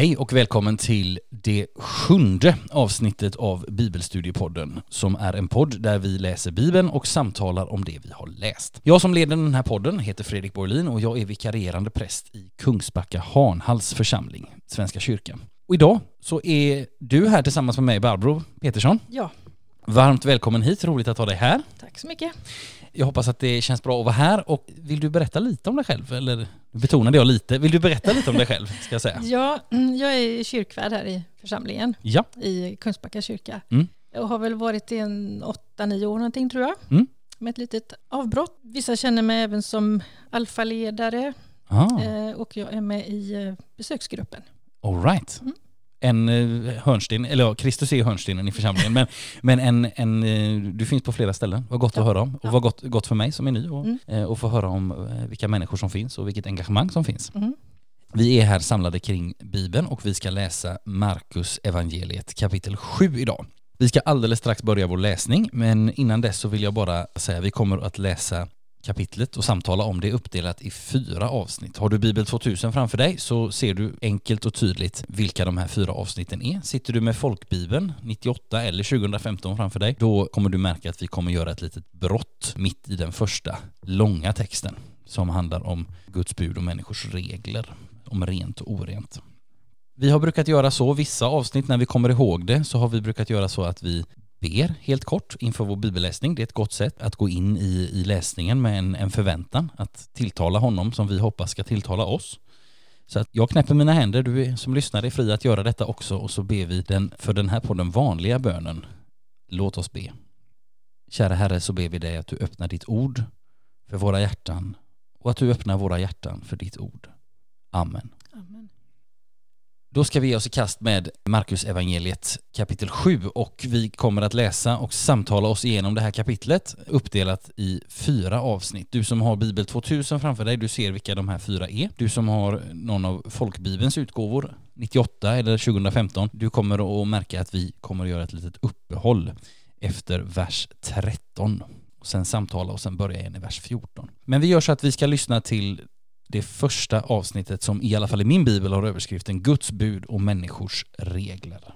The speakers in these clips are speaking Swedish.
Hej och välkommen till det sjunde avsnittet av Bibelstudiepodden som är en podd där vi läser Bibeln och samtalar om det vi har läst. Jag som leder den här podden heter Fredrik Borlin och jag är vikarierande präst i Kungsbacka Hanhals församling, Svenska kyrkan. Och idag så är du här tillsammans med mig, Barbro Petersson. Ja, Varmt välkommen hit, roligt att ha dig här. Så mycket. Jag hoppas att det känns bra att vara här och vill du berätta lite om dig själv? Eller betonade jag lite. Vill du berätta lite om dig själv, ska jag säga? Ja, mm, jag är kyrkvärd här i församlingen Ja. i Kungsbacka kyrka. Mm. Jag har väl varit i en åtta, nio år någonting tror jag. Mm. Med ett litet avbrott. Vissa känner mig även som alfaledare Ah. eh, och jag är med i eh, besöksgruppen. All right. Mm. En eh, hörnsten, eller ja, Kristus är hörnstenen i församlingen, men, men en, en, eh, du finns på flera ställen. Vad gott Ja. att höra om. Och Ja. vad gott, gott för mig som är ny och, Mm. eh, och få höra om vilka människor som finns och vilket engagemang som finns. Mm. Vi är här samlade kring Bibeln och vi ska läsa Markus evangeliet kapitel 7 idag. Vi ska alldeles strax börja vår läsning, men innan dess så vill jag bara säga att vi kommer att läsa kapitlet och samtala om det uppdelat i fyra avsnitt. Har du Bibel 2000 framför dig så ser du enkelt och tydligt vilka de här fyra avsnitten är. Sitter du med folkbibeln 98 eller 2015 framför dig, då kommer du märka att vi kommer göra ett litet brott mitt i den första långa texten som handlar om Guds bud och människors regler, om rent och orent. Vi har brukat göra så, vissa avsnitt när vi kommer ihåg det, så har vi brukat göra så att vi ber helt kort inför vår bibelläsning. Det är ett gott sätt att gå in i, i läsningen med en, en förväntan att tilltala honom som vi hoppas ska tilltala oss. Så att jag knäpper mina händer, du som lyssnar är fri att göra detta också och så ber vi den, för den här på den vanliga bönen. Låt oss be. Kära Herre, så ber vi dig att du öppnar ditt ord för våra hjärtan och att du öppnar våra hjärtan för ditt ord. Amen. Amen. Då ska vi ge oss i kast med Marcus evangeliet kapitel 7 och vi kommer att läsa och samtala oss igenom det här kapitlet uppdelat i fyra avsnitt. Du som har Bibel 2000 framför dig, du ser vilka de här fyra är. Du som har någon av folkbibelns utgåvor 98 eller 2015, du kommer att märka att vi kommer att göra ett litet uppehåll efter vers 13 och sen samtala och sen börja igen i vers 14. Men vi gör så att vi ska lyssna till det första avsnittet som i alla fall i min bibel har överskriften Guds bud och människors regler.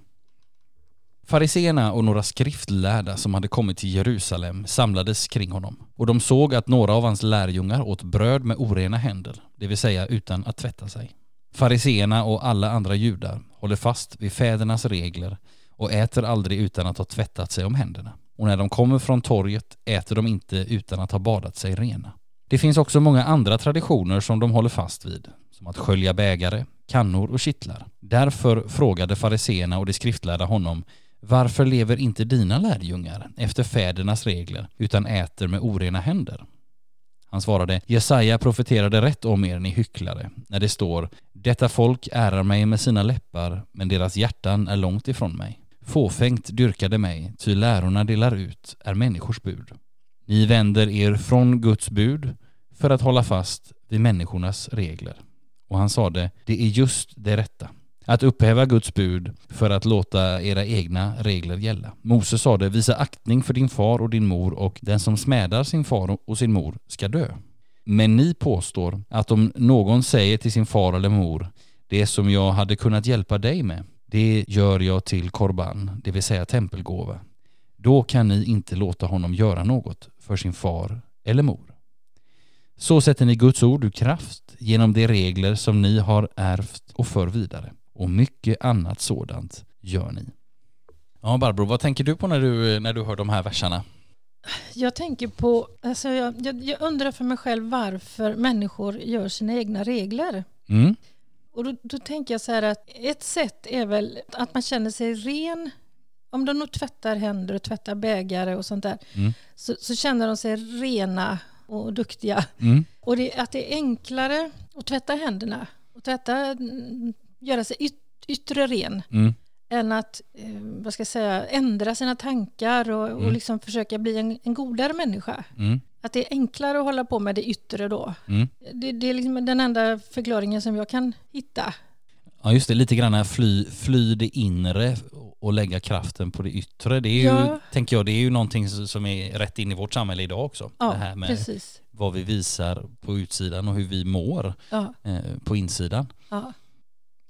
Fariseerna och några skriftlärda som hade kommit till Jerusalem samlades kring honom och de såg att några av hans lärjungar åt bröd med orena händer, det vill säga utan att tvätta sig. Fariseerna och alla andra judar håller fast vid fädernas regler och äter aldrig utan att ha tvättat sig om händerna. Och när de kommer från torget äter de inte utan att ha badat sig rena. Det finns också många andra traditioner som de håller fast vid, som att skölja bägare, kannor och kittlar. Därför frågade fariseerna och de skriftlärda honom varför lever inte dina lärjungar efter fädernas regler utan äter med orena händer? Han svarade, Jesaja profeterade rätt om er, ni hycklare, när det står Detta folk ärar mig med sina läppar, men deras hjärtan är långt ifrån mig. Fåfängt dyrkade mig, ty lärorna delar ut är människors bud. Ni vänder er från Guds bud för att hålla fast vid människornas regler. Och han sade, det är just det rätta. Att upphäva Guds bud för att låta era egna regler gälla. Mose sade, visa aktning för din far och din mor och den som smädar sin far och sin mor ska dö. Men ni påstår att om någon säger till sin far eller mor, det som jag hade kunnat hjälpa dig med, det gör jag till korban, det vill säga tempelgåva. Då kan ni inte låta honom göra något för sin far eller mor. Så sätter ni Guds ord ur kraft genom de regler som ni har ärvt och för vidare. Och mycket annat sådant gör ni. Ja, Barbro, vad tänker du på när du, när du hör de här verserna? Jag tänker på, alltså jag, jag, jag undrar för mig själv varför människor gör sina egna regler. Mm, Och då, då tänker jag så här att ett sätt är väl att man känner sig ren. Om de nog tvättar händer och tvättar bägare och sånt där Mm. så, så känner de sig rena och duktiga. mm, Och det, att det är enklare att tvätta händerna och tvätta, mm, göra sig yt, yttre ren mm, än att eh, vad ska jag säga, ändra sina tankar och, och Mm. liksom försöka bli en, en godare människa. mm, Att det är enklare att hålla på med det yttre då. Det, det är liksom den enda förklaringen som jag kan hitta. Ja, just det, lite grann fly, fly det inre och lägga kraften på det yttre. Det är ju, Ja. tänker jag, det är ju någonting som är rätt in i vårt samhälle idag också. Ja, det här med precis. vad vi visar på utsidan och hur vi mår Ja, eh, på insidan. ja.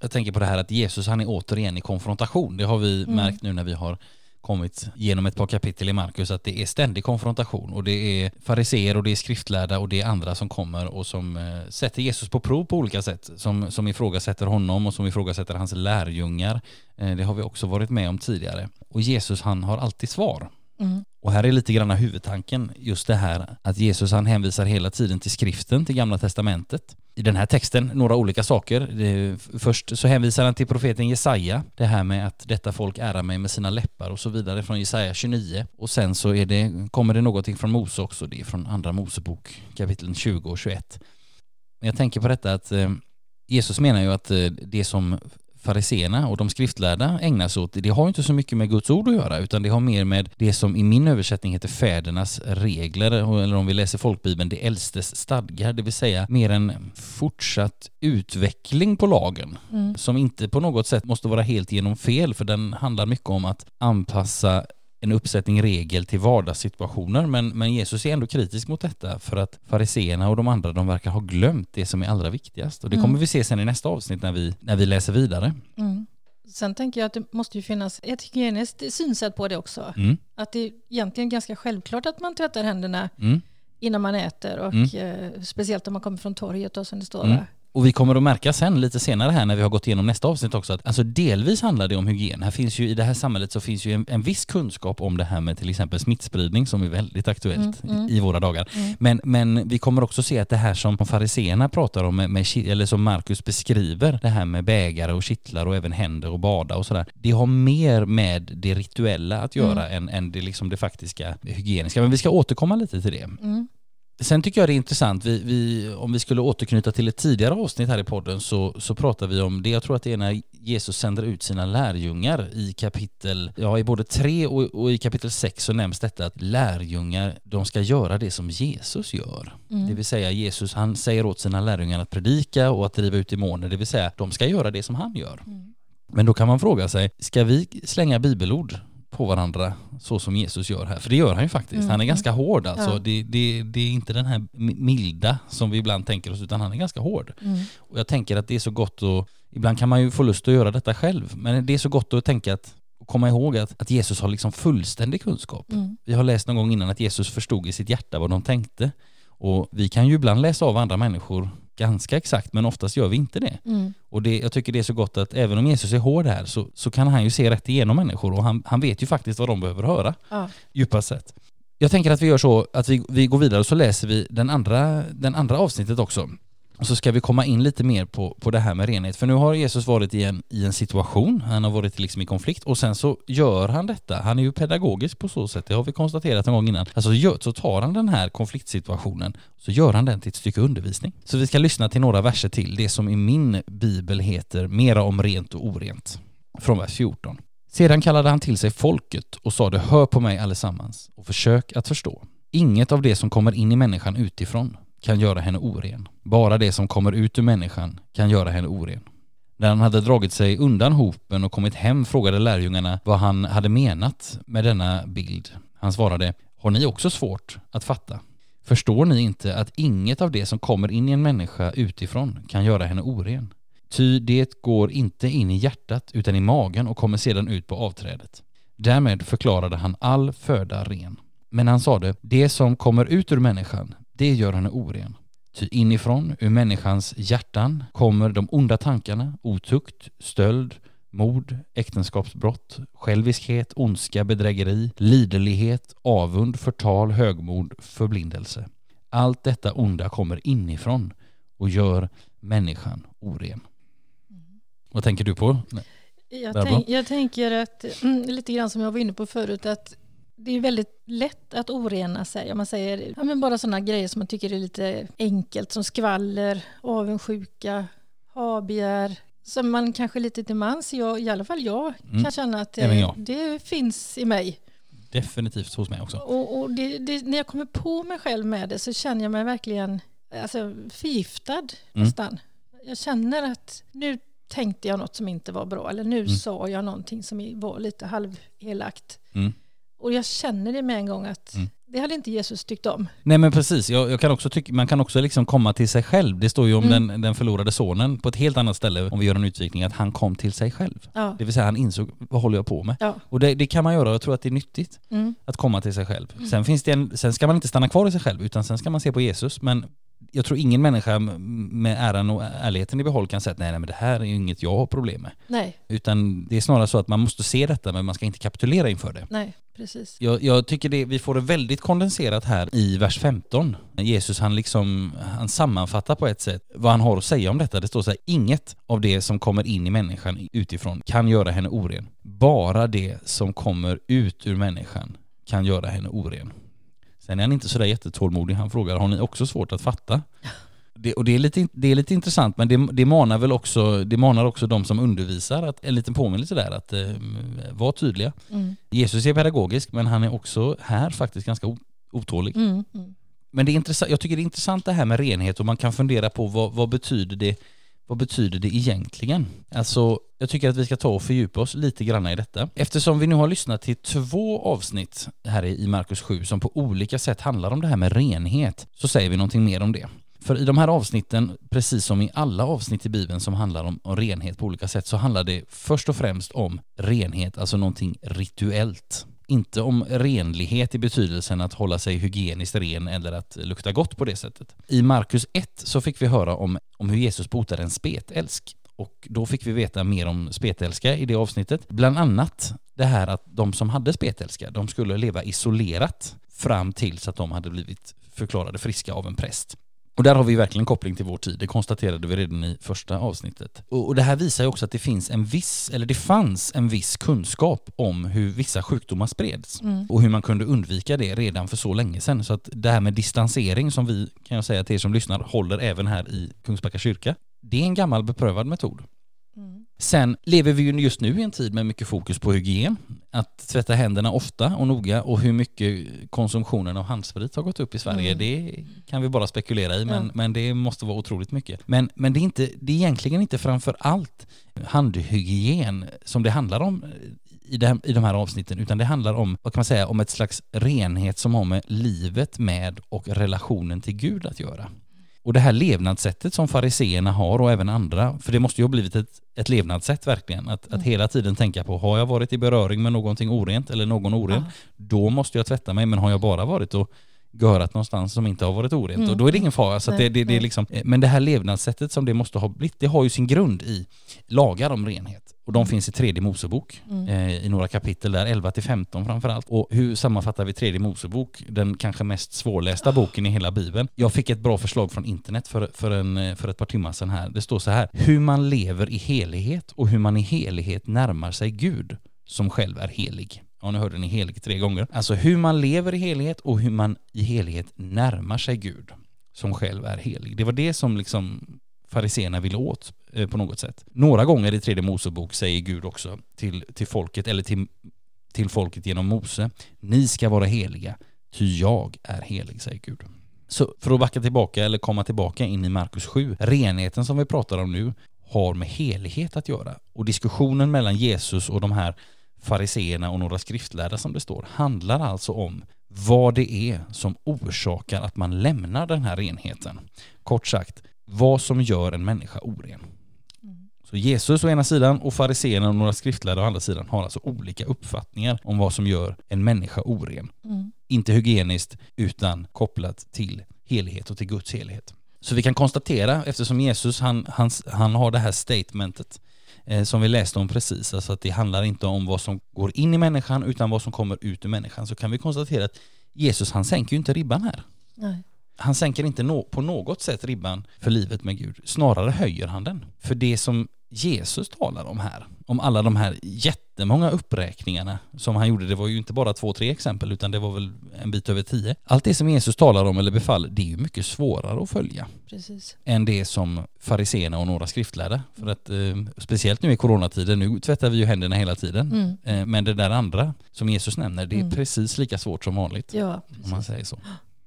Jag tänker på det här att Jesus han är återigen i konfrontation. Det har vi Mm. märkt nu när vi har kommit genom ett par kapitel i Markus att det är ständig konfrontation och det är fariseer och det är skriftlärda och det är andra som kommer och som eh, sätter Jesus på prov på olika sätt. Som, som ifrågasätter honom och som ifrågasätter hans lärjungar. Eh, det har vi också varit med om tidigare. Och Jesus han har alltid svar. Mm. Och här är lite grann huvudtanken just det här att Jesus han hänvisar hela tiden till skriften, till gamla testamentet. I den här texten några olika saker. Först så hänvisar han till profeten Jesaja, det här med att detta folk ärar mig med sina läppar och så vidare från Jesaja 29. Och sen så är det, kommer det någonting från Mose också, det är från andra Mosebok kapitlen 20 och 21. Men jag tänker på detta att eh, Jesus menar ju att eh, det som fariseerna och de skriftlärda ägnar sig åt, det har inte så mycket med Guds ord att göra utan det har mer med det som i min översättning heter fädernas regler eller om vi läser folkbibeln, det äldstes stadgar, det vill säga mer en fortsatt utveckling på lagen Mm. som inte på något sätt måste vara helt genom fel för den handlar mycket om att anpassa en uppsättning regel till vardagssituationer men, men Jesus är ändå kritisk mot detta för att fariseerna och de andra de verkar ha glömt det som är allra viktigast och det Mm. kommer vi se sen i nästa avsnitt när vi, när vi läser vidare. Mm. Sen tänker jag att det måste ju finnas ett hygieniskt synsätt på det också. Mm. Att det är egentligen ganska självklart att man tvättar händerna Mm. innan man äter och Mm. eh, speciellt om man kommer från torget då, som det står. Mm. Och vi kommer att märka sen lite senare här när vi har gått igenom nästa avsnitt också att alltså delvis handlar det om hygien. Här finns ju i det här samhället så finns ju en, en viss kunskap om det här med till exempel smittspridning som är väldigt aktuellt Mm, mm. i, i våra dagar. Mm. Men, men vi kommer också se att det här som fariseerna pratar om, med, med, eller som Markus beskriver, det här med bägare och kittlar och även händer och bada och sådär. Det har mer med det rituella att göra än, än det, liksom det faktiska hygieniska. Men vi ska återkomma lite till det. Sen tycker jag det är intressant, vi, vi, om vi skulle återknyta till ett tidigare avsnitt här i podden så, så pratar vi om det, jag tror att det är när Jesus sänder ut sina lärjungar i kapitel, ja i både 3 och, och i kapitel 6 så nämns detta att lärjungar, de ska göra det som Jesus gör. Mm. Det vill säga Jesus, han säger åt sina lärjungar att predika och att driva ut demoner, det vill säga de ska göra det som han gör. Mm. Men då kan man fråga sig, ska vi slänga bibelord på varandra så som Jesus gör här? För det gör han ju faktiskt. Mm. Han är ganska hård alltså. Ja. Det, det, det är inte den här mi- milda som vi ibland tänker oss utan han är ganska hård. Mm. Och jag tänker att det är så gott att, ibland kan man ju få lust att göra detta själv, men det är så gott att tänka att komma ihåg att, att Jesus har liksom fullständig kunskap. Mm. Vi har läst någon gång innan att Jesus förstod i sitt hjärta vad de tänkte. Och vi kan ju ibland läsa av andra människor ganska exakt, men oftast gör vi inte det. Mm. Och det, jag tycker det är så gott att även om Jesus är hård här så, så kan han ju se rätt igenom människor och han, han vet ju faktiskt vad de behöver höra, Ja. djupast sett. Jag tänker att vi gör så att vi, vi går vidare och så läser vi den andra, den andra avsnittet också. Och så ska vi komma in lite mer på, på det här med renhet. För nu har Jesus varit i en, i en situation, han har varit liksom i konflikt och sen så gör han detta. Han är ju pedagogisk på så sätt, det har vi konstaterat en gång innan. Alltså gör, så tar han den här konfliktsituationen så gör han den till ett stycke undervisning. Så vi ska lyssna till några verser till, det som i min bibel heter Mera om rent och orent. Från vers 14. Sedan kallade han till sig folket och sade Hör på mig allesammans och försök att förstå. Inget av det som kommer in i människan utifrån kan göra henne oren. Bara det som kommer ut ur människan kan göra henne oren. När han hade dragit sig undan hopen och kommit hem frågade lärjungarna vad han hade menat med denna bild. Han svarade Har ni också svårt att fatta? Förstår ni inte att inget av det som kommer in i en människa utifrån kan göra henne oren? Ty det går inte in i hjärtat utan i magen och kommer sedan ut på avträdet. Därmed förklarade han all föda ren. Men han sade, det som kommer ut ur människan, det gör henne oren. Ty inifrån, ur människans hjärtan, kommer de onda tankarna, otukt, stöld, mord, äktenskapsbrott, själviskhet, ondska, bedrägeri, liderlighet, avund, förtal, högmod, förblindelse. Allt detta onda kommer inifrån och gör människan oren. Vad tänker du på? Jag, tänk, jag tänker att, mm, lite grann som jag var inne på förut, att det är väldigt lätt att orena sig. Om man säger ja, men bara sådana grejer som man tycker är lite enkelt, som skvaller, avundsjuka, habegär, som man kanske lite till mans, jag, i alla fall jag, Mm. kan känna att jag. det finns i mig. Definitivt hos mig också. Och, och det, det, när jag kommer på mig själv med det så känner jag mig verkligen alltså, förgiftad Mm. nästan. Jag känner att nu tänkte jag något som inte var bra eller nu Mm. sa jag någonting som var lite halvelakt. Mm. Och jag känner det med en gång att Mm. det hade inte Jesus tyckt om. Nej men precis, jag, jag kan också tycka, man kan också liksom komma till sig själv. Det står ju om Mm. den, den förlorade sonen på ett helt annat ställe om vi gör en utvikning, att han kom till sig själv. Ja. Det vill säga han insåg, vad håller jag på med? Ja. Och det, det kan man göra jag tror att det är nyttigt Mm. att komma till sig själv. Sen, finns det en, sen ska man inte stanna kvar i sig själv utan sen ska man se på Jesus. Men jag tror ingen människa med äran och ärligheten i behåll kan säga att nej, nej men det här är ju inget jag har problem med. Nej, Utan det är snarare så att man måste se detta men man ska inte kapitulera inför det. nej, precis. Jag, jag tycker det, vi får det väldigt kondenserat här i vers 15. Jesus han liksom, han sammanfattar på ett sätt vad han har att säga om detta. Det står så här, inget av det som kommer in i människan utifrån kan göra henne oren. Bara det som kommer ut ur människan kan göra henne oren. Sen är han inte sådär jättetålmodig. Han frågar, har ni också svårt att fatta? Det, och det är, lite, det är lite intressant men det, det manar väl också, det manar också de som undervisar att, en liten påminnelse där att eh, vara tydliga. Mm. Jesus är pedagogisk men han är också här faktiskt ganska otålig. Mm. Mm. Men det är intressant, jag tycker det är intressant det här med renhet och man kan fundera på vad, vad betyder det vad betyder det egentligen? Alltså, jag tycker att vi ska ta och fördjupa oss lite grann i detta. Eftersom vi nu har lyssnat till två avsnitt här i Markus 7 som på olika sätt handlar om det här med renhet, så säger vi någonting mer om det. För i de här avsnitten, precis som i alla avsnitt i Bibeln som handlar om, om renhet på olika sätt, så handlar det först och främst om renhet, alltså någonting rituellt. Inte om renlighet i betydelsen att hålla sig hygieniskt ren eller att lukta gott på det sättet. I Markus 1 så fick vi höra om, om hur Jesus botade en spetälsk. Och då fick vi veta mer om spetälska i det avsnittet. Bland annat det här att de som hade spetälska, de skulle leva isolerat fram tills att de hade blivit förklarade friska av en präst. Och där har vi verkligen koppling till vår tid, det konstaterade vi redan i första avsnittet. Och, och det här visar ju också att det finns en viss, eller det fanns en viss kunskap om hur vissa sjukdomar spreds Mm. och hur man kunde undvika det redan för så länge sedan. Så att det här med distansering som vi, kan jag säga till er som lyssnar, håller även här i Kungsbacka kyrka, det är en gammal beprövad metod. Mm. Sen lever vi ju just nu i en tid med mycket fokus på hygien. Att tvätta händerna ofta och noga och hur mycket konsumtionen av handsprit har gått upp i Sverige, Mm. det kan vi bara spekulera i, men, Ja. men det måste vara otroligt mycket. Men, men det, är inte, det är egentligen inte framför allt handhygien som det handlar om i, det här, i de här avsnitten, utan det handlar om, vad kan man säga, om ett slags renhet som har med livet med och relationen till Gud att göra. Och det här levnadssättet som fariseerna har och även andra, för det måste ju ha blivit ett, ett levnadssätt verkligen, att, att Mm. hela tiden tänka på, har jag varit i beröring med någonting orent eller någon oren, Ja. då måste jag tvätta mig, men har jag bara varit och görat någonstans som inte har varit orent, Mm. och då är det ingen fara. Så att det, det, det är liksom, men det här levnadssättet som det måste ha blivit, det har ju sin grund i lagar om renhet. Och de finns i tredje Mosebok, Mm. eh, i några kapitel där, 11 till 15 framförallt. Och hur sammanfattar vi tredje Mosebok, den kanske mest svårlästa boken i hela Bibeln? Jag fick ett bra förslag från internet för, för, en, eh, för ett par timmar sedan här. Det står så här, hur man lever i helighet och hur man i helighet närmar sig Gud som själv är helig. Ja, nu hörde ni helig tre gånger. Alltså hur man lever i helighet och hur man i helighet närmar sig Gud som själv är helig. Det var det som liksom fariséerna ville åt eh, på något sätt. Några gånger i tredje Mosebok säger Gud också till, till folket, eller till, till folket genom Mose, ni ska vara heliga, ty jag är helig, säger Gud. Så för att backa tillbaka eller komma tillbaka in i Markus 7, renheten som vi pratar om nu har med helighet att göra. Och diskussionen mellan Jesus och de här fariseerna och några skriftlärda som det står handlar alltså om vad det är som orsakar att man lämnar den här renheten. Kort sagt, vad som gör en människa oren. Mm. Så Jesus å ena sidan och fariseerna och några skriftlärda å andra sidan har alltså olika uppfattningar om vad som gör en människa oren. Mm. Inte hygieniskt utan kopplat till helighet och till Guds helighet. Så vi kan konstatera, eftersom Jesus han, han, han har det här statementet som vi läste om precis, alltså att det handlar inte om vad som går in i människan utan vad som kommer ut ur människan, så kan vi konstatera att Jesus han sänker ju inte ribban här. Nej. Han sänker inte nå- på något sätt ribban för livet med Gud, snarare höjer han den. För det som Jesus talar om här, om alla de här jättemånga uppräkningarna som han gjorde, det var ju inte bara två, tre exempel utan det var väl en bit över tio. Allt det som Jesus talar om eller befaller, det är ju mycket svårare att följa Precis. än det som fariseerna och några skriftlärda. För att eh, speciellt nu i coronatiden, nu tvättar vi ju händerna hela tiden. Mm. Eh, men det där andra som Jesus nämner, det är Mm. precis lika svårt som vanligt Ja, om man säger så.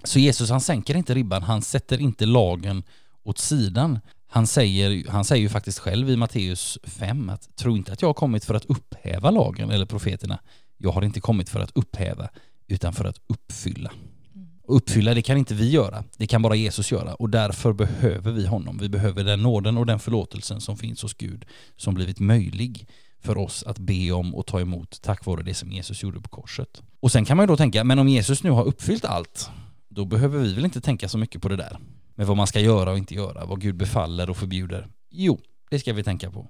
Så Jesus han sänker inte ribban, han sätter inte lagen åt sidan. Han säger, han säger ju faktiskt själv i Matteus 5 att tro inte att jag har kommit för att upphäva lagen eller profeterna. Jag har inte kommit för att upphäva utan för att uppfylla. Mm. Och uppfylla det kan inte vi göra, det kan bara Jesus göra och därför behöver vi honom. Vi behöver den nåden och den förlåtelsen som finns hos Gud som blivit möjlig för oss att be om och ta emot tack vare det som Jesus gjorde på korset. Och sen kan man ju då tänka, men om Jesus nu har uppfyllt allt, då behöver vi väl inte tänka så mycket på det där med vad man ska göra och inte göra, vad Gud befaller och förbjuder. Jo, det ska vi tänka på.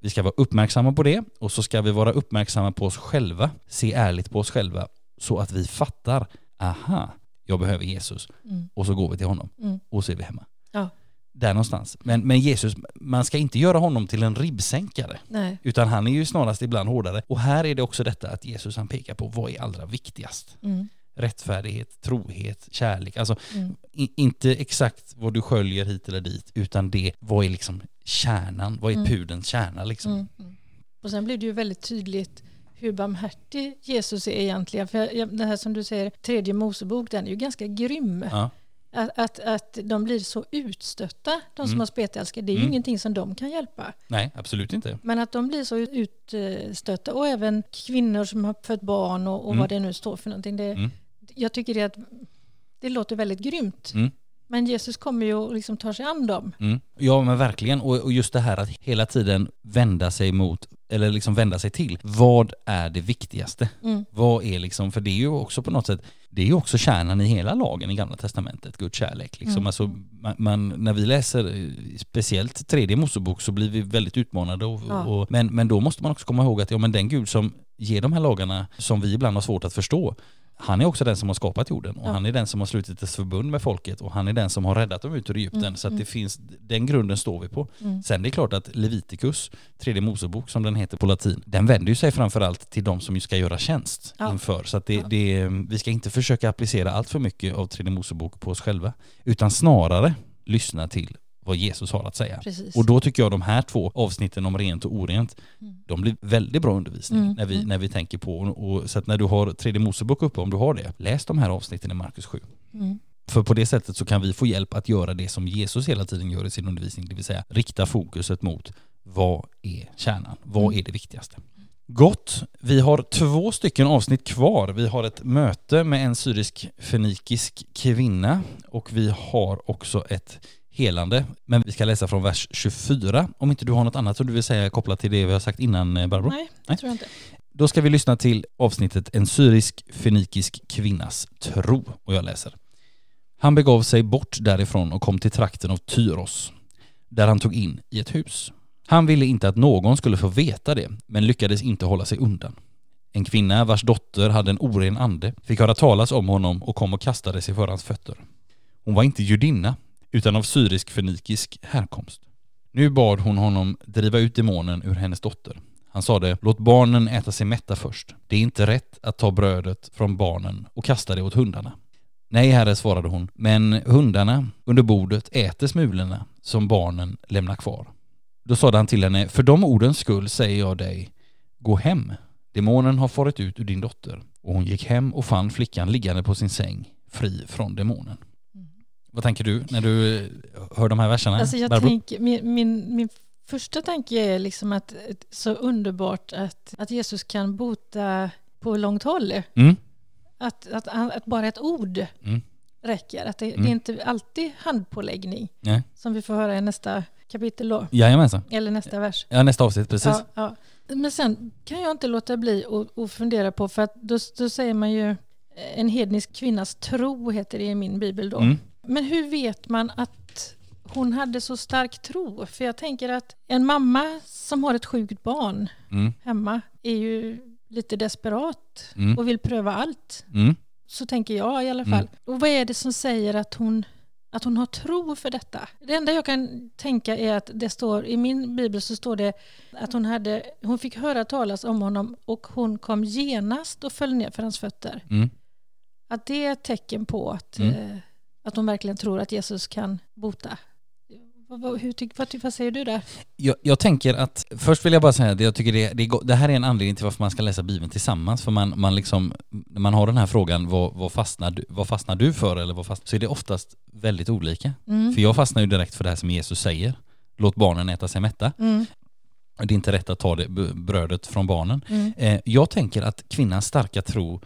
Vi ska vara uppmärksamma på det och så ska vi vara uppmärksamma på oss själva, se ärligt på oss själva så att vi fattar, aha, jag behöver Jesus Mm. och så går vi till honom Mm. och så är vi hemma. Ja. Där någonstans. Men, men Jesus, man ska inte göra honom till en ribbsänkare. Nej. Utan han är ju snarast ibland hårdare. Och här är det också detta att Jesus han pekar på vad är allra viktigast. Mm. Rättfärdighet, trohet, kärlek. Alltså Mm. i, inte exakt vad du sköljer hit eller dit utan det, vad är liksom kärnan, vad är Mm. pudelns kärna liksom. Mm. Mm. Och sen blir det ju väldigt tydligt hur barmhärtig Jesus är egentligen. För det här som du säger, tredje Mosebok, den är ju ganska grym. Ja. Att, att, att de blir så utstötta, de som Mm. har spetälska, det är ju Mm. ingenting som de kan hjälpa. Nej, absolut inte. Men att de blir så utstötta och även kvinnor som har fött barn och, och Mm. vad det nu står för någonting. Det, Mm. Jag tycker det, att, det låter väldigt grymt. Mm. Men Jesus kommer ju och liksom tar sig an dem. Mm. Ja men verkligen, och, och just det här att hela tiden vända sig mot, eller liksom vända sig till, vad är det viktigaste? Mm. Vad är liksom, för det är ju också på något sätt, det är ju också kärnan i hela lagen i gamla testamentet, Guds kärlek. Liksom. Mm. Alltså, man, man, när vi läser speciellt tredje Mosebok så blir vi väldigt utmanade. Och, Ja. och, men, men då måste man också komma ihåg att ja, men den Gud som ger de här lagarna som vi ibland har svårt att förstå, han är också den som har skapat jorden och Ja. han är den som har slutit ett förbund med folket och han är den som har räddat dem ut ur Egypten. Mm, Så att mm. det finns, den grunden står vi på. Mm. Sen det är klart att Leviticus, tredje Mosebok som den heter på latin, den vänder ju sig framförallt till de som ska göra tjänst Ja. inför. Så att det, Ja. det, vi ska inte försöka applicera allt för mycket av tredje Mosebok på oss själva, utan snarare lyssna till vad Jesus har att säga. Precis. Och då tycker jag de här två avsnitten om rent och orent, Mm. de blir väldigt bra undervisning Mm, när, vi, mm. när vi tänker på, och, och, så att när du har tredje Mosebok uppe, om du har det, läs de här avsnitten i Markus 7. Mm. För på det sättet så kan vi få hjälp att göra det som Jesus hela tiden gör i sin undervisning, det vill säga rikta fokuset mot vad är kärnan, vad Mm. är det viktigaste. Gott, vi har två stycken avsnitt kvar. Vi har ett möte med en syrisk-fenikisk kvinna och vi har också ett helande. Men vi ska läsa från vers 24. Om inte du har något annat som du vill säga kopplat till det vi har sagt innan eh, Barbro? Nej, det tror jag inte. Då ska vi lyssna till avsnittet En syrisk-fenikisk kvinnas tro och jag läser. Han begav sig bort därifrån och kom till trakten av Tyros, där han tog in i ett hus. Han ville inte att någon skulle få veta det, men lyckades inte hålla sig undan. En kvinna vars dotter hade en oren ande fick höra talas om honom och kom och kastade sig för hans fötter. Hon var inte judinna, utan av syrisk-fenikisk härkomst. Nu bad hon honom driva ut demonen ur hennes dotter. Han sade, låt barnen äta sig mätta först. Det är inte rätt att ta brödet från barnen och kasta det åt hundarna. Nej, herre, svarade hon, men hundarna under bordet äter smulorna som barnen lämnar kvar. Då sade han till henne, för de ordens skull säger jag dig, gå hem. Demonen har farit ut ur din dotter. Och hon gick hem och fann flickan liggande på sin säng, fri från demonen. Mm. Vad tänker du när du eh, hör de här verserna? Alltså jag Barbro? tänker, min, min, min första tanke är liksom att så underbart att, att Jesus kan bota på långt håll. Mm, Att, att, att bara ett ord mm, räcker. Att det, det Mm. är inte alltid handpåläggning nej. som vi får höra i nästa kapitel då. Jajamensan. Eller nästa vers. Ja, nästa avsnitt, precis. Ja, ja. Men sen kan jag inte låta bli att att fundera på, för att då, då säger man ju en hednisk kvinnas tro heter det i min bibel då. Mm. Men hur vet man att hon hade så stark tro? För jag tänker att en mamma som har ett sjukt barn Mm. hemma är ju lite desperat Mm. och vill pröva allt. Mm. Så tänker jag i alla Mm. fall. Och vad är det som säger att hon, att hon har tro för detta? Det enda jag kan tänka är att det står i min bibel så står det att hon, hade, hon fick höra talas om honom och hon kom genast och föll ner för hans fötter. Mm. Att det är ett tecken på att, Mm. eh, att hon verkligen tror att Jesus kan bota. Vad, hur, vad, vad säger du där? Jag, jag tänker att, först vill jag bara säga att jag tycker det, det, det här är en anledning till varför man ska läsa Bibeln tillsammans. För man, man liksom, när man har den här frågan, vad, vad, fastnar, du, vad fastnar du för? Eller vad fast, så är det oftast väldigt olika. Mm. För jag fastnar ju direkt för det här som Jesus säger. Låt barnen äta sig mätta. Mm. det är inte rätt att ta det brödet från barnen. Mm. Eh, jag tänker att kvinnans starka tro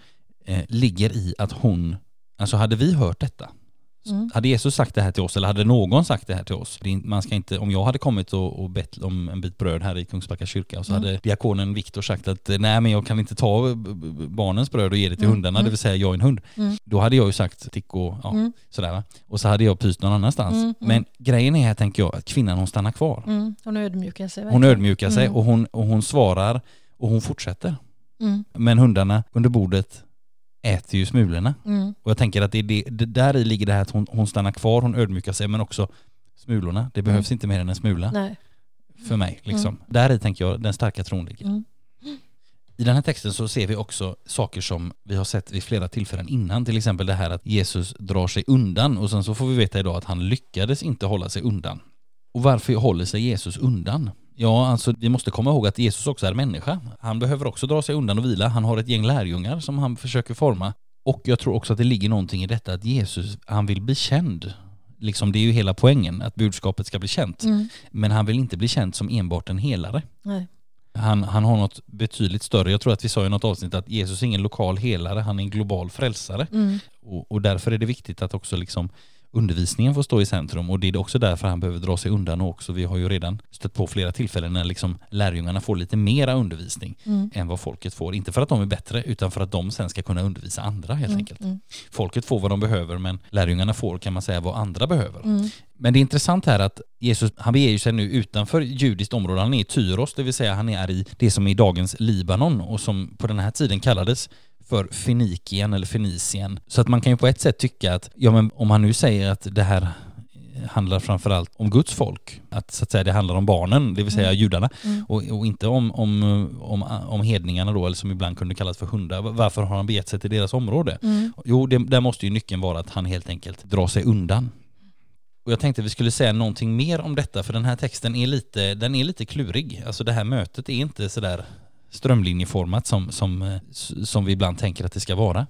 eh, ligger i att hon, alltså hade vi hört detta, Mm. hade Jesus sagt det här till oss eller hade någon sagt det här till oss? Man ska inte, om jag hade kommit och, och bett om en bit bröd här i Kungsbacka kyrka och så Mm. hade diakonen Viktor sagt att eh, nej men jag kan inte ta b- barnens bröd och ge det till Mm, hundarna, mm. det vill säga jag är en hund. Mm. Då hade jag ju sagt tick och ja, Mm. sådär va. Och så hade jag pyst någon annanstans. Mm, mm. Men grejen är här tänker jag att kvinnan hon stannar kvar. Mm. Hon ödmjukar sig Hon verkligen. ödmjukar sig Mm. och hon, och hon svarar och hon fortsätter. Mm. Men hundarna under bordet äter ju smulorna. Mm. Och jag tänker att det, det, det där i ligger det här att hon, hon stannar kvar, hon ödmjukar sig men också smulorna. Det behövs inte mer än en smula Nej. för mig. Liksom. Där i tänker jag den starka tron ligger. Mm. I den här texten så ser vi också saker som vi har sett vid flera tillfällen innan. Till exempel det här att Jesus drar sig undan och sen så får vi veta idag att han lyckades inte hålla sig undan. Och varför håller sig Jesus undan? Ja, alltså vi måste komma ihåg att Jesus också är människa. Han behöver också dra sig undan och vila. Han har ett gäng lärjungar som han försöker forma. Och jag tror också att det ligger någonting i detta att Jesus, han vill bli känd. Liksom det är ju hela poängen, att budskapet ska bli känt. Mm. Men han vill inte bli känd som enbart en helare. Nej. Han, han har något betydligt större. Jag tror att vi sa i något avsnitt att Jesus är ingen lokal helare, han är en global frälsare. Mm. Och, och därför är det viktigt att också liksom undervisningen får stå i centrum och det är också därför han behöver dra sig undan och också vi har ju redan stött på flera tillfällen när liksom lärjungarna får lite mera undervisning Mm. än vad folket får. Inte för att de är bättre utan för att de sen ska kunna undervisa andra helt Mm. enkelt. Mm. Folket får vad de behöver men lärjungarna får kan man säga vad andra behöver. Mm. Men det är intressant här att Jesus, han beger sig nu utanför judiskt område. Han är i Tyros, det vill säga han är i det som är dagens Libanon och som på den här tiden kallades för Fenikien eller Fenicien. Så att man kan ju på ett sätt tycka att, ja men om han nu säger att det här handlar framförallt om Guds folk, att så att säga det handlar om barnen, det vill säga Mm. judarna, Mm. och, och inte om, om, om, om hedningarna då, eller som ibland kunde kallas för hundar. Varför har han begett sig till deras område? Mm. Jo, det, där måste ju nyckeln vara att han helt enkelt drar sig undan. Och jag tänkte vi skulle säga någonting mer om detta, för den här texten är lite, den är lite klurig. Alltså det här mötet är inte sådär strömlinjeformat som, som, eh, som vi ibland tänker att det ska vara.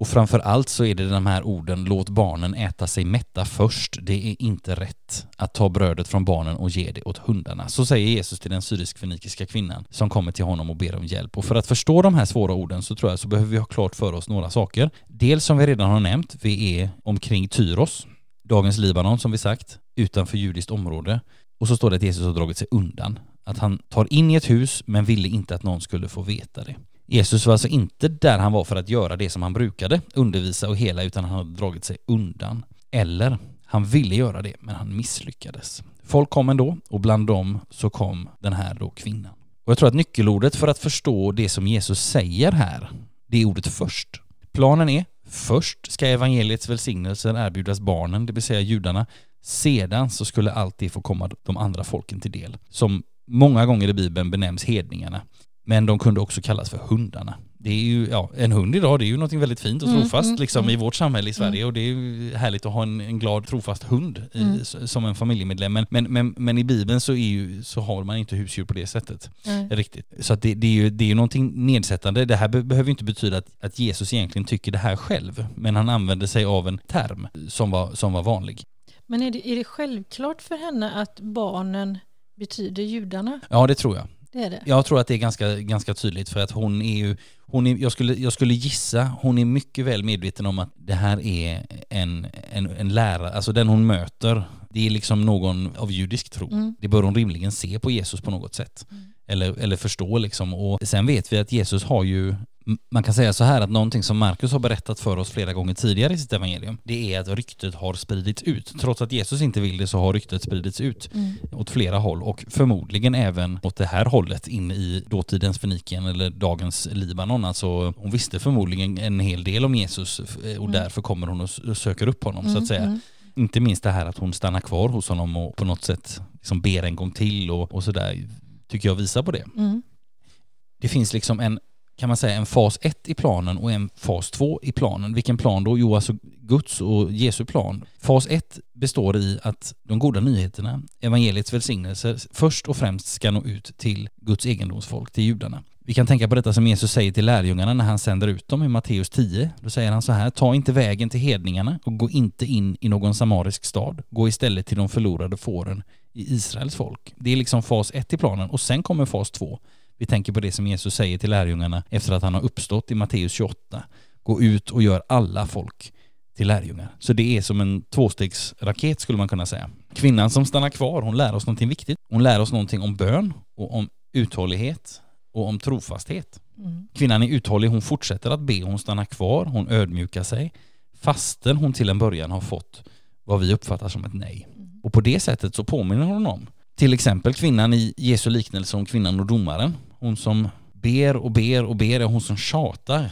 Och framför allt så är det de här orden, låt barnen äta sig mätta först. Det är inte rätt att ta brödet från barnen och ge det åt hundarna. Så säger Jesus till den syrisk-fenikiska kvinnan som kommer till honom och ber om hjälp. Och för att förstå de här svåra orden så tror jag så behöver vi ha klart för oss några saker. Dels som vi redan har nämnt, vi är omkring Tyros, dagens Libanon som vi sagt, utanför judiskt område. Och så står det att Jesus har dragit sig undan. Att han tar in i ett hus men ville inte att någon skulle få veta det. Jesus var alltså inte där han var för att göra det som han brukade, undervisa och hela, utan han hade dragit sig undan. Eller, han ville göra det, men han misslyckades. Folk kom ändå, och bland dem så kom den här då kvinnan. Och jag tror att nyckelordet för att förstå det som Jesus säger här, det är ordet först. Planen är, först ska evangeliets välsignelser erbjudas barnen, det vill säga judarna. Sedan så skulle allt det få komma de andra folken till del, som många gånger i Bibeln benämns hedningarna. Men de kunde också kallas för hundarna. Det är ju, ja, en hund idag, det är ju något väldigt fint och Mm, trofast mm, liksom mm. i vårt samhälle i Sverige och det är ju härligt att ha en, en glad trofast hund i, Mm. som en familjemedlem. Men, men, men, men i Bibeln så, är ju, så har man inte husdjur på det sättet. Riktigt. Så det, det är ju det är någonting nedsättande. Det här be, behöver inte betyda att, att Jesus egentligen tycker det här själv. Men han använder sig av en term som var, som var vanlig. Men är det, är det självklart för henne att barnen betyder judarna? Ja, det tror jag. Det är det. Jag tror att det är ganska, ganska tydligt för att hon är ju, hon är, jag, skulle, jag skulle gissa, hon är mycket väl medveten om att det här är en, en, en lärare, alltså den hon möter, det är liksom någon av judisk tro. Mm. Det bör hon rimligen se på Jesus på något sätt. Mm. Eller, eller förstå liksom. Och sen vet vi att Jesus har ju, man kan säga så här att någonting som Markus har berättat för oss flera gånger tidigare i sitt evangelium, det är att ryktet har spridits ut. Trots att Jesus inte vill det så har ryktet spridits ut Mm. åt flera håll och förmodligen även åt det här hållet in i dåtidens Fenikien eller dagens Libanon. Alltså hon visste förmodligen en hel del om Jesus eh, och Mm. därför kommer hon och söker upp honom så Mm, att säga. mm. Inte minst det här att hon stannar kvar hos honom och på något sätt liksom ber en gång till och, och sådär tycker jag visar på det. Mm. Det finns liksom en, kan man säga, en fas 1 i planen och en fas 2 i planen. Vilken plan då? Jo, alltså Guds och Jesu plan. Fas 1 består i att de goda nyheterna, evangeliets välsignelser, först och främst ska nå ut till Guds egendomsfolk, till judarna. Vi kan tänka på detta som Jesus säger till lärjungarna när han sänder ut dem i Matteus 10. Då säger han så här, ta inte vägen till hedningarna och gå inte in i någon samarisk stad. Gå istället till de förlorade fåren i Israels folk. Det är liksom fas 1 i planen och sen kommer fas 2. Vi tänker på det som Jesus säger till lärjungarna efter att han har uppstått i Matteus 28. Gå ut och gör alla folk till lärjungar. Så det är som en tvåstegsraket skulle man kunna säga. Kvinnan som stannar kvar, hon lär oss någonting viktigt. Hon lär oss någonting om bön och om uthållighet och om trofasthet. Mm. Kvinnan är uthållig, hon fortsätter att be, hon stannar kvar, hon ödmjukar sig fastän hon till en början har fått vad vi uppfattar som ett nej. Mm. Och på det sättet så påminner hon om till exempel kvinnan i Jesu liknelse om kvinnan och domaren. Hon som ber och ber och ber är hon som tjatar.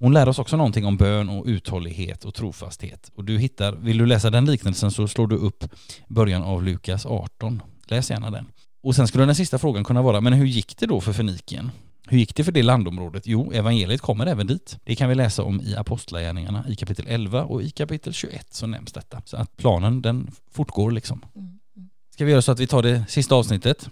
Hon lär oss också någonting om bön och uthållighet och trofasthet. Och du hittar, vill du läsa den liknelsen så slår du upp början av Lukas 18. Läs gärna den. Och sen skulle den sista frågan kunna vara, men hur gick det då för Fenikien? Hur gick det för det landområdet? Jo, evangeliet kommer även dit. Det kan vi läsa om i Apostlagärningarna i kapitel 11 och i kapitel 21 så nämns detta. Så att planen den fortgår liksom. Mm, mm. Ska vi göra så att vi tar det sista avsnittet?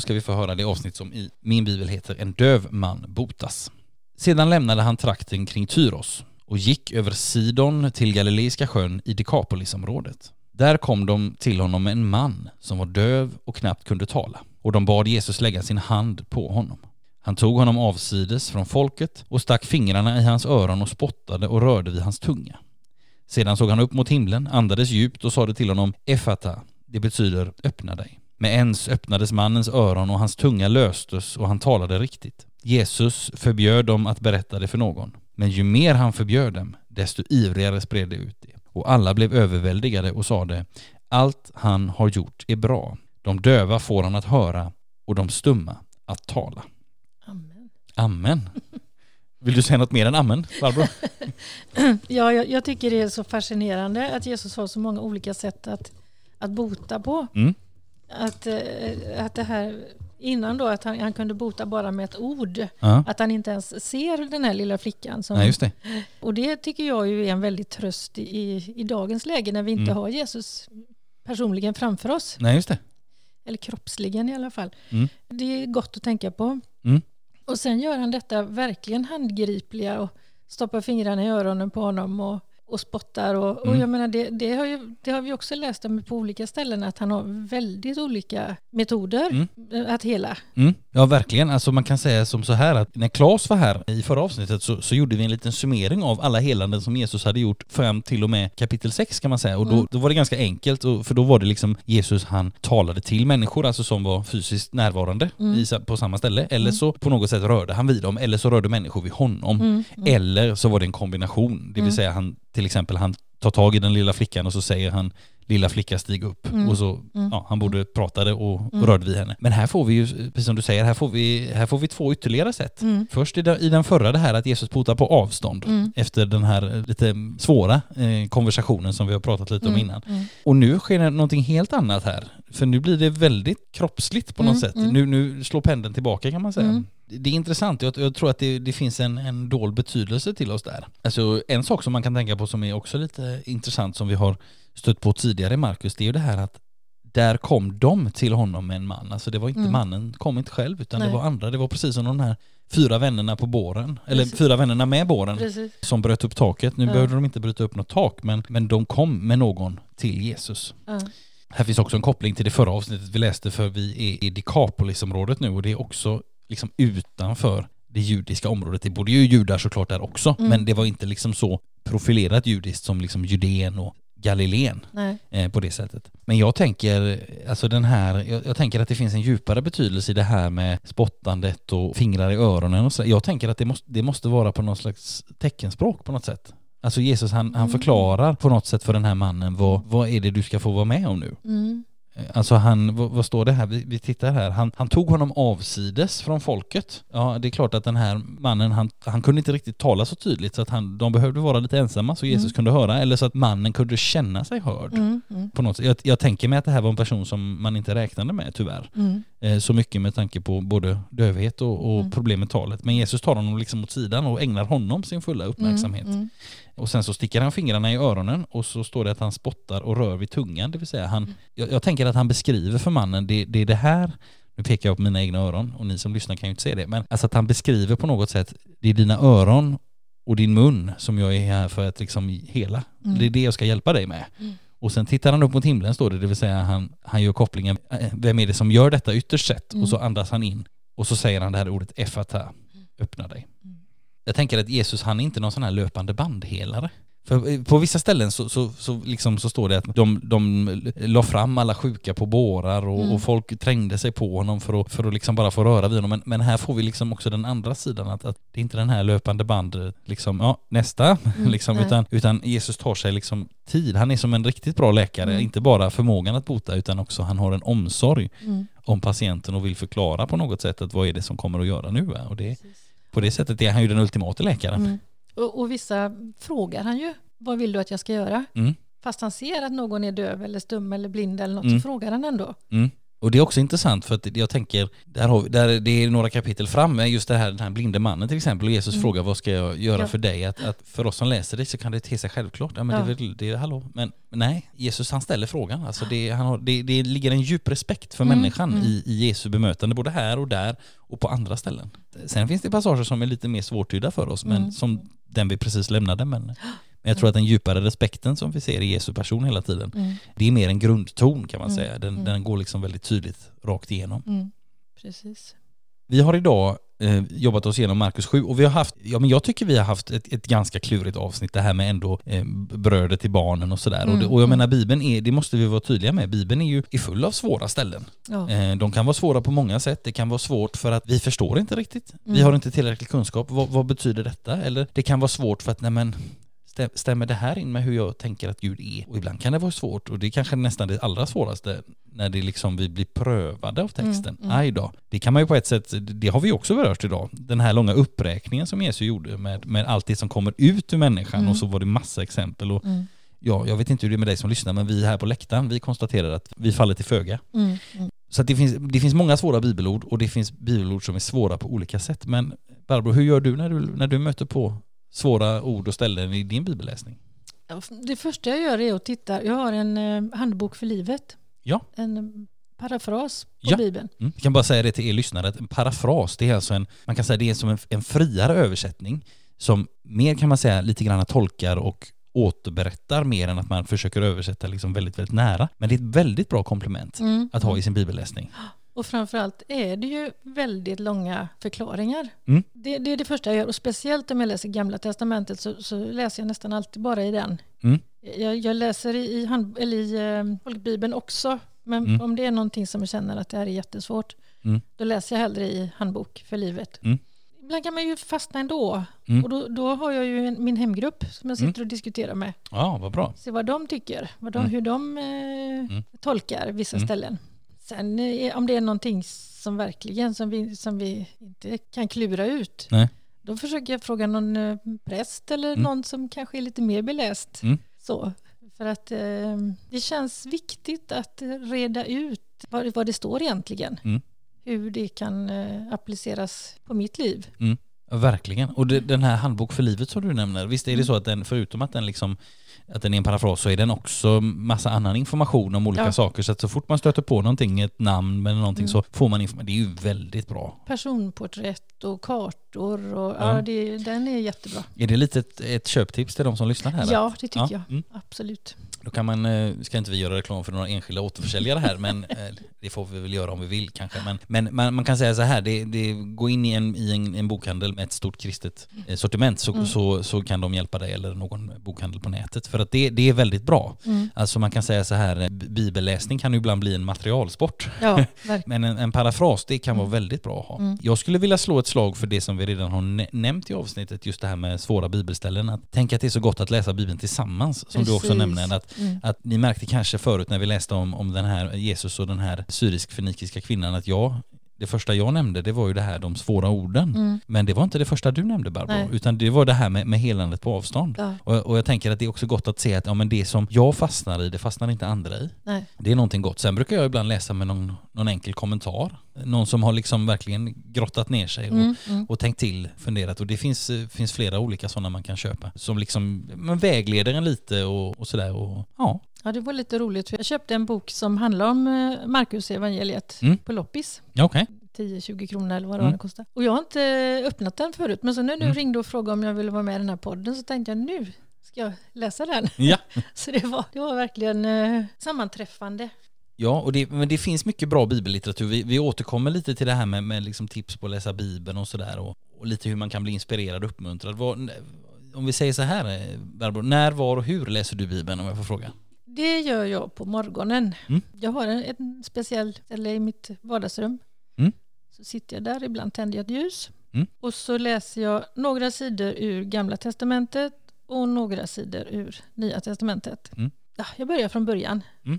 Då ska vi få höra det avsnitt som i min bibel heter En döv man botas. Sedan lämnade han trakten kring Tyros och gick över Sidon till Galileiska sjön i Dekapolisområdet. Där kom de till honom med en man som var döv och knappt kunde tala och de bad Jesus lägga sin hand på honom. Han tog honom avsides från folket och stack fingrarna i hans öron och spottade och rörde vid hans tunga. Sedan såg han upp mot himlen, andades djupt och sade till honom Efata, det betyder öppna dig. Med ens öppnades mannens öron och hans tunga löstes och han talade riktigt. Jesus förbjöd dem att berätta det för någon. Men ju mer han förbjöd dem, desto ivrigare spred det ut det. Och alla blev överväldigade och sade Allt han har gjort är bra. De döva får han att höra och de stumma att tala. Amen. Amen. Vill du säga något mer än amen, Barbro? ja, jag, jag, tycker det är så fascinerande att Jesus har så många olika sätt att, att bota på. Mm. Att, eh, att det här innan då att han, han, kunde bota bara med ett ord. Ja. Att han inte ens ser den här lilla flickan. Som, just det. Och det tycker jag ju är en väldigt tröst i, i dagens läge när vi inte mm. har Jesus personligen framför oss. Nej, just det. Eller kroppsligen i alla fall. Mm. Det är gott att tänka på. Mm. Och sen gör han detta verkligen handgripliga och stoppar fingrarna i öronen på honom och och spottar. Och, och mm. jag menar, det, det, har ju, det har vi också läst om på olika ställen, att han har väldigt olika metoder mm. att hela. Mm. Ja, verkligen. Alltså man kan säga som så här att när Claes var här i förra avsnittet så, så gjorde vi en liten summering av alla helanden som Jesus hade gjort fram till och med kapitel 6 kan man säga. Och då, mm. då var det ganska enkelt, och, för då var det liksom Jesus han talade till människor, alltså som var fysiskt närvarande mm. i, på samma ställe, eller mm. så på något sätt rörde han vid dem, eller så rörde människor vid honom. Eller så var det en kombination, det vill säga han till exempel han tar tag i den lilla flickan och så säger han lilla flicka stig upp mm. och så, mm. ja, han borde pratade och, mm. rörde vid henne. Men här får vi ju, precis som du säger, här får vi, här får vi två ytterligare sätt. Mm. Först i den, i den förra det här att Jesus botar på avstånd mm. efter den här lite svåra eh, konversationen som vi har pratat lite om mm. innan. Och nu sker någonting helt annat här. För nu blir det väldigt kroppsligt på något sätt. Nu, nu slår pendeln tillbaka kan man säga det är intressant. Jag, jag tror att det, det, finns en, en dold betydelse till oss där. Alltså en sak som man kan tänka på som är också lite intressant som vi har stött på tidigare Marcus, det är ju det här att där kom de till honom med en man. Alltså det var inte mm. mannen, kom inte själv utan Nej. det var andra. Det var precis som de här fyra vännerna på båren, eller precis. fyra vännerna med båren precis. som bröt upp taket. Nu ja. behövde de inte bryta upp något tak men, men de kom med någon till Jesus. Ja. Här finns också en koppling till det förra avsnittet vi läste för vi är i Dekapolisområdet nu och det är också liksom utanför det judiska området. Det bodde ju judar såklart där också, mm. men det var inte liksom så profilerat judiskt som liksom Judeen och Galileen eh, på det sättet. Men jag tänker, alltså den här, jag, jag, tänker att det finns en djupare betydelse i det här med spottandet och fingrar i öronen och så. Jag tänker att det måste, det måste vara på något slags teckenspråk på något sätt. Alltså Jesus han, han mm. förklarar på något sätt för den här mannen vad, vad är det du ska få vara med om nu? Mm. Alltså han, vad, står det här? Vi, vi, tittar här. Han, han tog honom avsides från folket. Ja, det är klart att den här mannen, han, han kunde inte riktigt tala så tydligt så att han, de behövde vara lite ensamma så Jesus mm. kunde höra. Eller så att mannen kunde känna sig hörd. Mm, mm. På något sätt. Jag, jag, tänker mig att det här var en person som man inte räknade med tyvärr. Mm. Eh, så mycket med tanke på både dövhet och, och mm. problem med talet. Men Jesus tar honom liksom åt sidan och ägnar honom sin fulla uppmärksamhet. Och sen så sticker han fingrarna i öronen och så står det att han spottar och rör vid tungan. Det vill säga han, jag, jag tänker att han beskriver för mannen, det, det är det här nu pekar jag på mina egna öron och ni som lyssnar kan ju inte se det, men alltså att han beskriver på något sätt, det är dina öron och din mun som jag är här för att liksom hela. Mm. Det är det jag ska hjälpa dig med. Mm. Och sen tittar han upp mot himlen står det, det vill säga han, han gör kopplingen, eh, vem är det som gör detta ytterst sett? Mm. Och så andas han in och så säger han det här ordet effata, öppna dig. Mm. Jag tänker att Jesus han är inte någon sån här löpande bandhelare. För eh, på vissa ställen så, så, så, liksom så står det att de, de la fram alla sjuka på bårar och, Mm. och folk trängde sig på honom för att, för att liksom bara få röra vid honom. Men, men här får vi liksom också den andra sidan att, att det är inte den här löpande band, liksom, ja nästa, Mm, liksom, nej. utan, utan Jesus tar sig liksom tid. Han är som en riktigt bra läkare, Mm. inte bara förmågan att bota utan också han har en omsorg Mm. om patienten och vill förklara på något sätt att vad är det som kommer att göra nu. Och det, Precis. på det sättet är han ju den ultimata läkaren. Och, och vissa frågar han ju, vad vill du att jag ska göra? Mm. Fast han ser att någon är döv eller stum eller blind eller något Mm. så frågar han ändå. Mm. Och det är också intressant för att jag tänker, där, har vi, där det är några kapitel fram just det här, den här blinde mannen till exempel och Jesus Mm. frågar vad ska jag göra Ja. för dig? Att, att för oss som läser det så kan det te sig självklart. Ja men Ja. det är väl, det är, hallå. Men nej, Jesus han ställer frågan. Alltså det, han har, det, det ligger en djup respekt för Mm, människan mm. I, i Jesu bemötande både här och där och på andra ställen. Sen finns det passager som är lite mer svårtydda för oss men Mm. som den vi precis lämnade. Men, men jag tror att den djupare respekten som vi ser i Jesu person hela tiden Mm. det är mer en grundton kan man Mm, säga. Den, mm. den går liksom väldigt tydligt rakt igenom. Mm. Precis. Vi har idag eh, jobbat oss igenom Markus 7 och vi har haft, ja men jag tycker vi har haft ett, ett ganska klurigt avsnitt det här med ändå eh, bröder till barnen och sådär. Och, det, Mm, och jag mm. menar Bibeln är, det måste vi vara tydliga med, Bibeln är ju är full av svåra ställen. Ja. Eh, de kan vara svåra på många sätt, det kan vara svårt för att vi förstår inte riktigt. Vi Mm. har inte tillräcklig kunskap, vad, vad betyder detta? Eller det kan vara svårt för att, nej men Stämmer det här in med hur jag tänker att Gud är? Och ibland kan det vara svårt och det är kanske nästan det allra svåraste när det liksom vi blir prövade av texten. Mm, mm. Aj då. Det kan man ju på ett sätt, det har vi också berört idag. Den här långa uppräkningen som Jesus gjorde med, med allt det som kommer ut ur människan Mm. och så var det massa exempel. Och Mm. ja, jag vet inte hur det är med dig som lyssnar men vi här på läktaren, vi konstaterar att vi faller till föga. Mm. Mm. Så det, finns, det finns många svåra bibelord och det finns bibelord som är svåra på olika sätt. Men Barbro, hur gör du när du, när du möter på svåra ord och ställen i din bibelläsning? Det första jag gör är att titta, jag har en eh, handbok för livet. Ja. En eh, parafras på Ja. Bibeln. Mm. Jag kan bara säga det till er lyssnare, att en parafras, det är alltså en, man kan säga det är som en, en friare översättning som mer kan man säga lite grann tolkar och återberättar mer än att man försöker översätta liksom väldigt, väldigt nära. Men det är ett väldigt bra komplement Mm. att ha i sin bibelläsning. Och framförallt är det ju väldigt långa förklaringar. Mm. Det, det är det första jag gör och speciellt om jag läser Gamla Testamentet så, så läser jag nästan alltid bara i den. Mm. Jag, jag läser i, i, hand, eller i eh, folkbibeln också men Mm. om det är någonting som jag känner att det här är jättesvårt Mm. då läser jag hellre i handbok för livet. Mm. Ibland kan man ju fastna ändå Mm. och då, då har jag ju en, min hemgrupp som jag sitter och diskuterar med. Ja, vad bra. Se vad de tycker, vad de, hur de eh, tolkar vissa ställen. Sen eh, om det är någonting som verkligen som vi, som vi inte kan klura ut. Nej. Då försöker jag fråga någon eh, präst eller Mm. någon som kanske är lite mer beläst. Mm. Så, för att eh, det känns viktigt att reda ut vad, vad det står egentligen. Mm. Hur det kan eh, appliceras på mitt liv. Ja, verkligen. Och det, den här handbok för livet som du nämner, visst är det så att den, förutom att den liksom att den är en parafras så är den också massa annan information om olika Ja. saker. Så att så fort man stöter på någonting, ett namn eller någonting Mm. så får man information. Det är ju väldigt bra. Personporträtt och kartor och Ja. ja, det, den är jättebra. Är det lite ett, ett köptips till de som lyssnar här? Ja, det tycker Ja, jag. mm. Absolut. Då kan man, eh, ska inte vi göra reklam för några enskilda återförsäljare här, men eh, det får vi väl göra om vi vill kanske. Men, men man, man kan säga så här, det, det, gå in i, en, i en, en bokhandel med ett stort kristet eh, sortiment så, Mm. så, så kan de hjälpa dig eller någon bokhandel på nätet. För att det, det är väldigt bra. Mm. Alltså man kan säga så här, bibelläsning kan ju ibland bli en materialsport. Ja. Men en, en parafras, det kan vara väldigt bra att ha. Mm. Jag skulle vilja slå ett slag för det som vi redan har nä- nämnt i avsnittet, just det här med svåra bibelställen. Att tänka att det är så gott att läsa Bibeln tillsammans, som du också Precis. nämner. Att, Mm. att ni märkte kanske förut när vi läste om, om den här Jesus och den här syrisk-fenikiska kvinnan att ja, Det första jag nämnde det var ju det här de svåra orden. Mm. Men det var inte det första du nämnde Barbro, Nej. utan det var det här med, med helandet på avstånd. Ja. Och, och jag tänker att det är också gott att se att ja, men det som jag fastnar i, det fastnar inte andra i. Nej. Det är någonting gott. Sen brukar jag ibland läsa med någon, någon enkel kommentar. Någon som har liksom verkligen grottat ner sig och, Mm. Mm. och tänkt till, funderat. Och det finns, finns flera olika sådana man kan köpa. Som liksom men vägleder en lite och, och sådär. Och, ja. Ja, det var lite roligt. för Jag köpte en bok som handlar om eh, Markus evangeliet Mm. på loppis. Okej. 10-20 kronor eller vad det Mm. var kostade. Och jag har inte öppnat den förut, men så när du Mm. ringde och frågade om jag ville vara med i den här podden så tänkte jag nu ska jag läsa den. Ja. Så det var, det var verkligen eh, sammanträffande. Ja, och det, men det finns mycket bra bibellitteratur. Vi, vi återkommer lite till det här med, med liksom tips på att läsa Bibeln och sådär och, och lite hur man kan bli inspirerad och uppmuntrad. Vad, om vi säger så här, eh, Barbro, när, var och hur läser du Bibeln om jag får fråga? Det gör jag på morgonen. Mm. Jag har en, en speciell ställe i mitt vardagsrum. Mm. Så sitter jag där, ibland tänder jag ett ljus. Mm. Och så läser jag några sidor ur Gamla Testamentet och några sidor ur Nya Testamentet. Mm. Ja, jag börjar från början. Mm.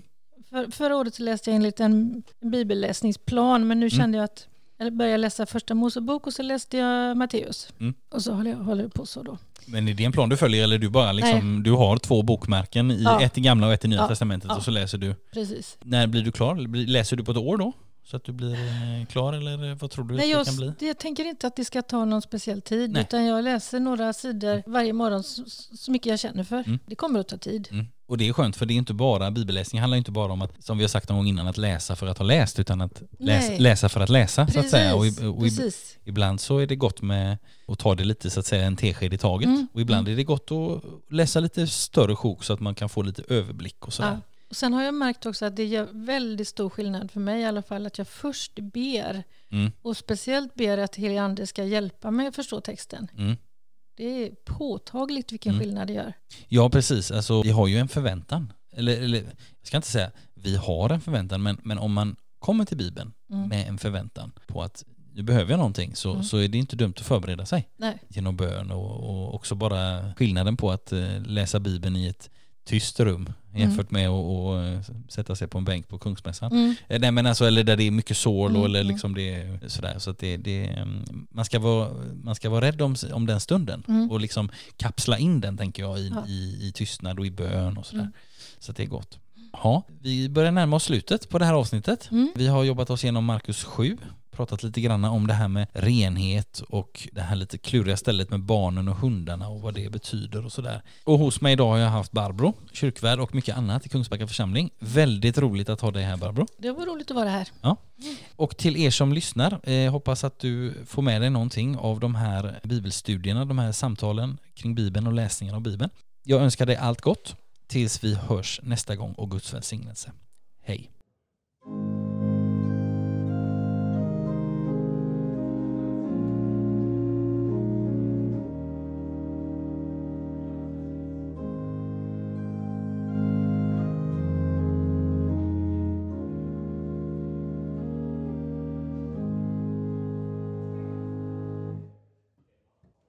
För, förra året läste jag enligt en, en bibelläsningsplan men nu Mm. kände jag att jag började läsa första Mosebok och så läste jag Matteus. Mm. Och så håller jag håller på så då. Men är det en plan du följer eller du bara liksom, du har två bokmärken i Ja. ett i gamla och ett i nya Ja. testamentet Ja. och så läser du. Precis. När blir du klar? Läser du på ett år då? Så att du blir eh, klar eller vad tror du Nej, det kan bli? jag tänker inte att det ska ta någon speciell tid Nej. utan jag läser några sidor varje morgon så, så mycket jag känner för. Mm. Det kommer att ta tid. Mm. Och det är skönt för det är inte bara, bibelläsning handlar inte bara om att, som vi har sagt någon gång innan, att läsa för att ha läst utan att läs, Nej. läsa för att läsa så att Precis, säga. Och, och precis. ibland så är det gott med att ta det lite så att säga en tesked i taget. Mm, Och ibland är det gott att läsa lite större sjok så att man kan få lite överblick och sådär. Ja. Och sen har jag märkt också att det gör väldigt stor skillnad för mig i alla fall att jag först ber Mm, och speciellt ber att helig ande ska hjälpa mig att förstå texten. mm. Det är påtagligt vilken Mm. skillnad det gör. Ja precis, alltså vi har ju en förväntan. Eller, eller jag ska inte säga vi har en förväntan men, men om man kommer till Bibeln Mm. med en förväntan på att nu behöver jag någonting så, Mm. så är det inte dumt att förbereda sig Nej, genom bön och, och också bara skillnaden på att eh, läsa Bibeln i ett tyst rum jämfört med att att, eh, sätta sig på en bänk på Kungsmässan. mm. Eh, Nej men alltså, eller där det är mycket sorl Mm, och eller mm. liksom det är sådär. Så att det, det, mm, man, ska vara, man ska vara rädd om, om den stunden Mm. och liksom kapsla in den tänker jag i, Ja. i, i tystnad och i bön och sådär. Mm. Så att det är gott. Ja, vi börjar närma oss slutet på det här avsnittet. Mm. Vi har jobbat oss igenom Markus 7, pratat lite grann om det här med renhet och det här lite kluriga stället med barnen och hundarna och vad det betyder och sådär. Och hos mig idag har jag haft Barbro, kyrkvärd och mycket annat i Kungsbacka församling. Väldigt roligt att ha dig här Barbro. det var roligt att vara här. Och till er som lyssnar, eh, hoppas att du får med dig någonting av de här bibelstudierna, de här samtalen kring Bibeln och läsningen av Bibeln. Jag önskar dig allt gott tills vi hörs nästa gång och Guds välsignelse. Hej!